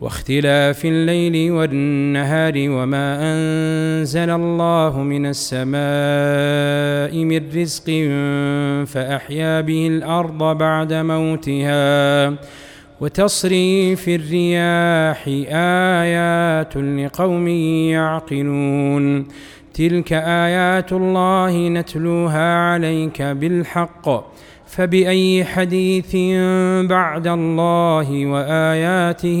واختلاف الليل والنهار وما أنزل الله من السماء من رزق فأحيا به الأرض بعد موتها وتصريف الرياح آيات لقوم يعقلون تلك آيات الله نتلوها عليك بالحق فبأي حديث بعد الله وآياته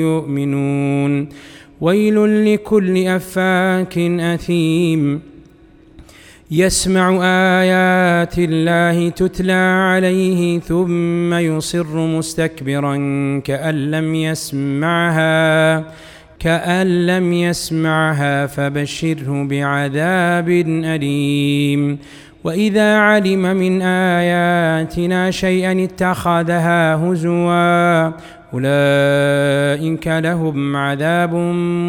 يؤمنون؟ ويل لكل أفاك أثيم. يسمع آيات الله تتلى عليه ثم يصر مستكبرا كأن لم يسمعها كأن لم يسمعها فبشره بعذاب أليم. واذا علم من اياتنا شيئا اتخذها هزوا اولئك لهم عذاب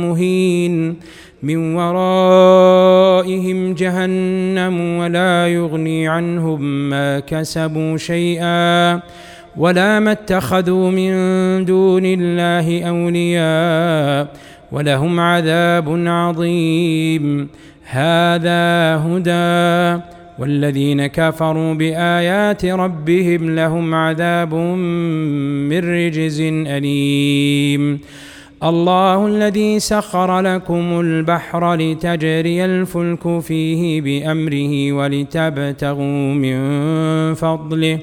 مهين من ورائهم جهنم ولا يغني عنهم ما كسبوا شيئا ولا ما اتخذوا من دون الله اولياء ولهم عذاب عظيم هذا هدى والذين كفروا بآيات ربهم لهم عذاب من رجز أليم. الله الذي سخر لكم البحر لتجري الفلك فيه بأمره ولتبتغوا من فضله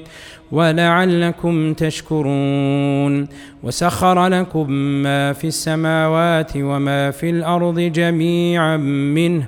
ولعلكم تشكرون. وسخر لكم ما في السماوات وما في الأرض جميعا منه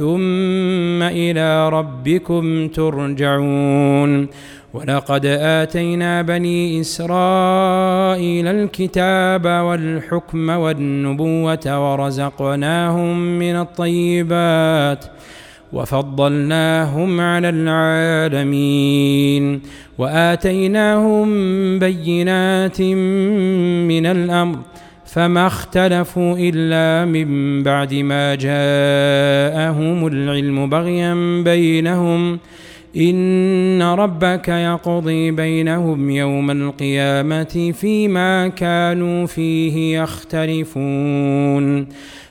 ثم إلى ربكم ترجعون. ولقد آتينا بني إسرائيل الكتاب والحكم والنبوة ورزقناهم من الطيبات وفضلناهم على العالمين. وآتيناهم بينات من الأمر فما اختلفوا إلا من بعد ما جاءهم العلم بغيا بينهم. إن ربك يقضي بينهم يوم القيامة فيما كانوا فيه يختلفون.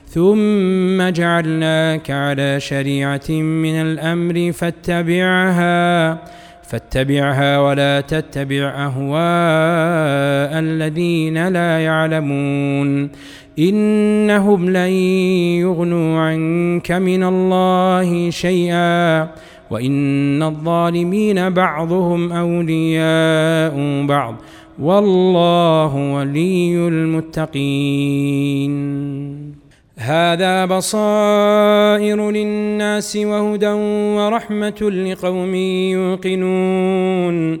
ثم جعلناك على شريعة من الأمر فاتبعها فاتبعها ولا تتبع اهواء الذين لا يعلمون. إنهم لن يغنوا عنك من الله شيئا. وإن الظالمين بعضهم أولياء بعض. والله ولي المتقين. هذا بصائر للناس وهدى ورحمة لقوم يوقنون.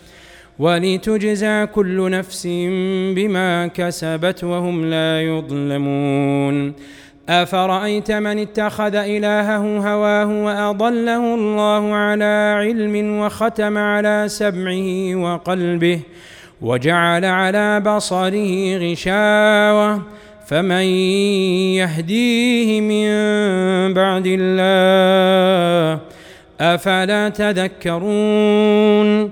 ولتجزى كل نفس بما كسبت وهم لا يظلمون. أفرأيت من اتخذ إلهه هواه وأضله الله على علم وختم على سمعه وقلبه وجعل على بصره غشاوة. فمن يهديه من بعد الله أفلا تذكرون؟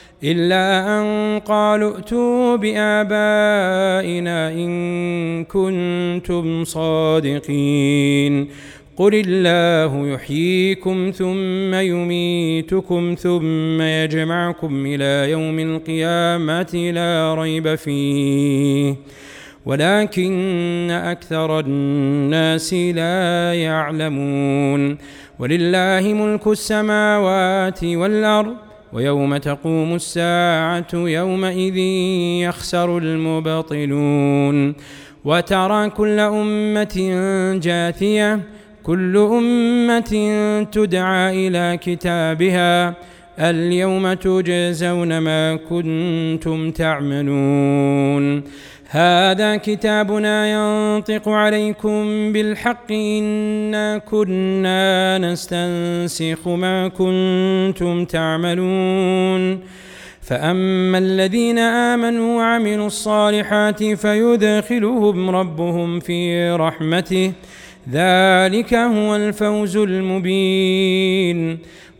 إلا أن قالوا ائتوا بآبائنا إن كنتم صادقين. قل الله يحييكم ثم يميتكم ثم يجمعكم إلى يوم القيامة لا ريب فيه. ولكن أكثر الناس لا يعلمون. ولله ملك السماوات والأرض ويوم تقوم الساعة يومئذ يخسر المبطلون وترى كل أمة جاثية كل أمة تدعى إلى كتابها اليوم تجزون ما كنتم تعملون. هذا كتابنا ينطق عليكم بالحق. إنا كنا نستنسخ ما كنتم تعملون. فأما الذين آمنوا وعملوا الصالحات فيدخلهم ربهم في رحمته. ذلك هو الفوز المبين.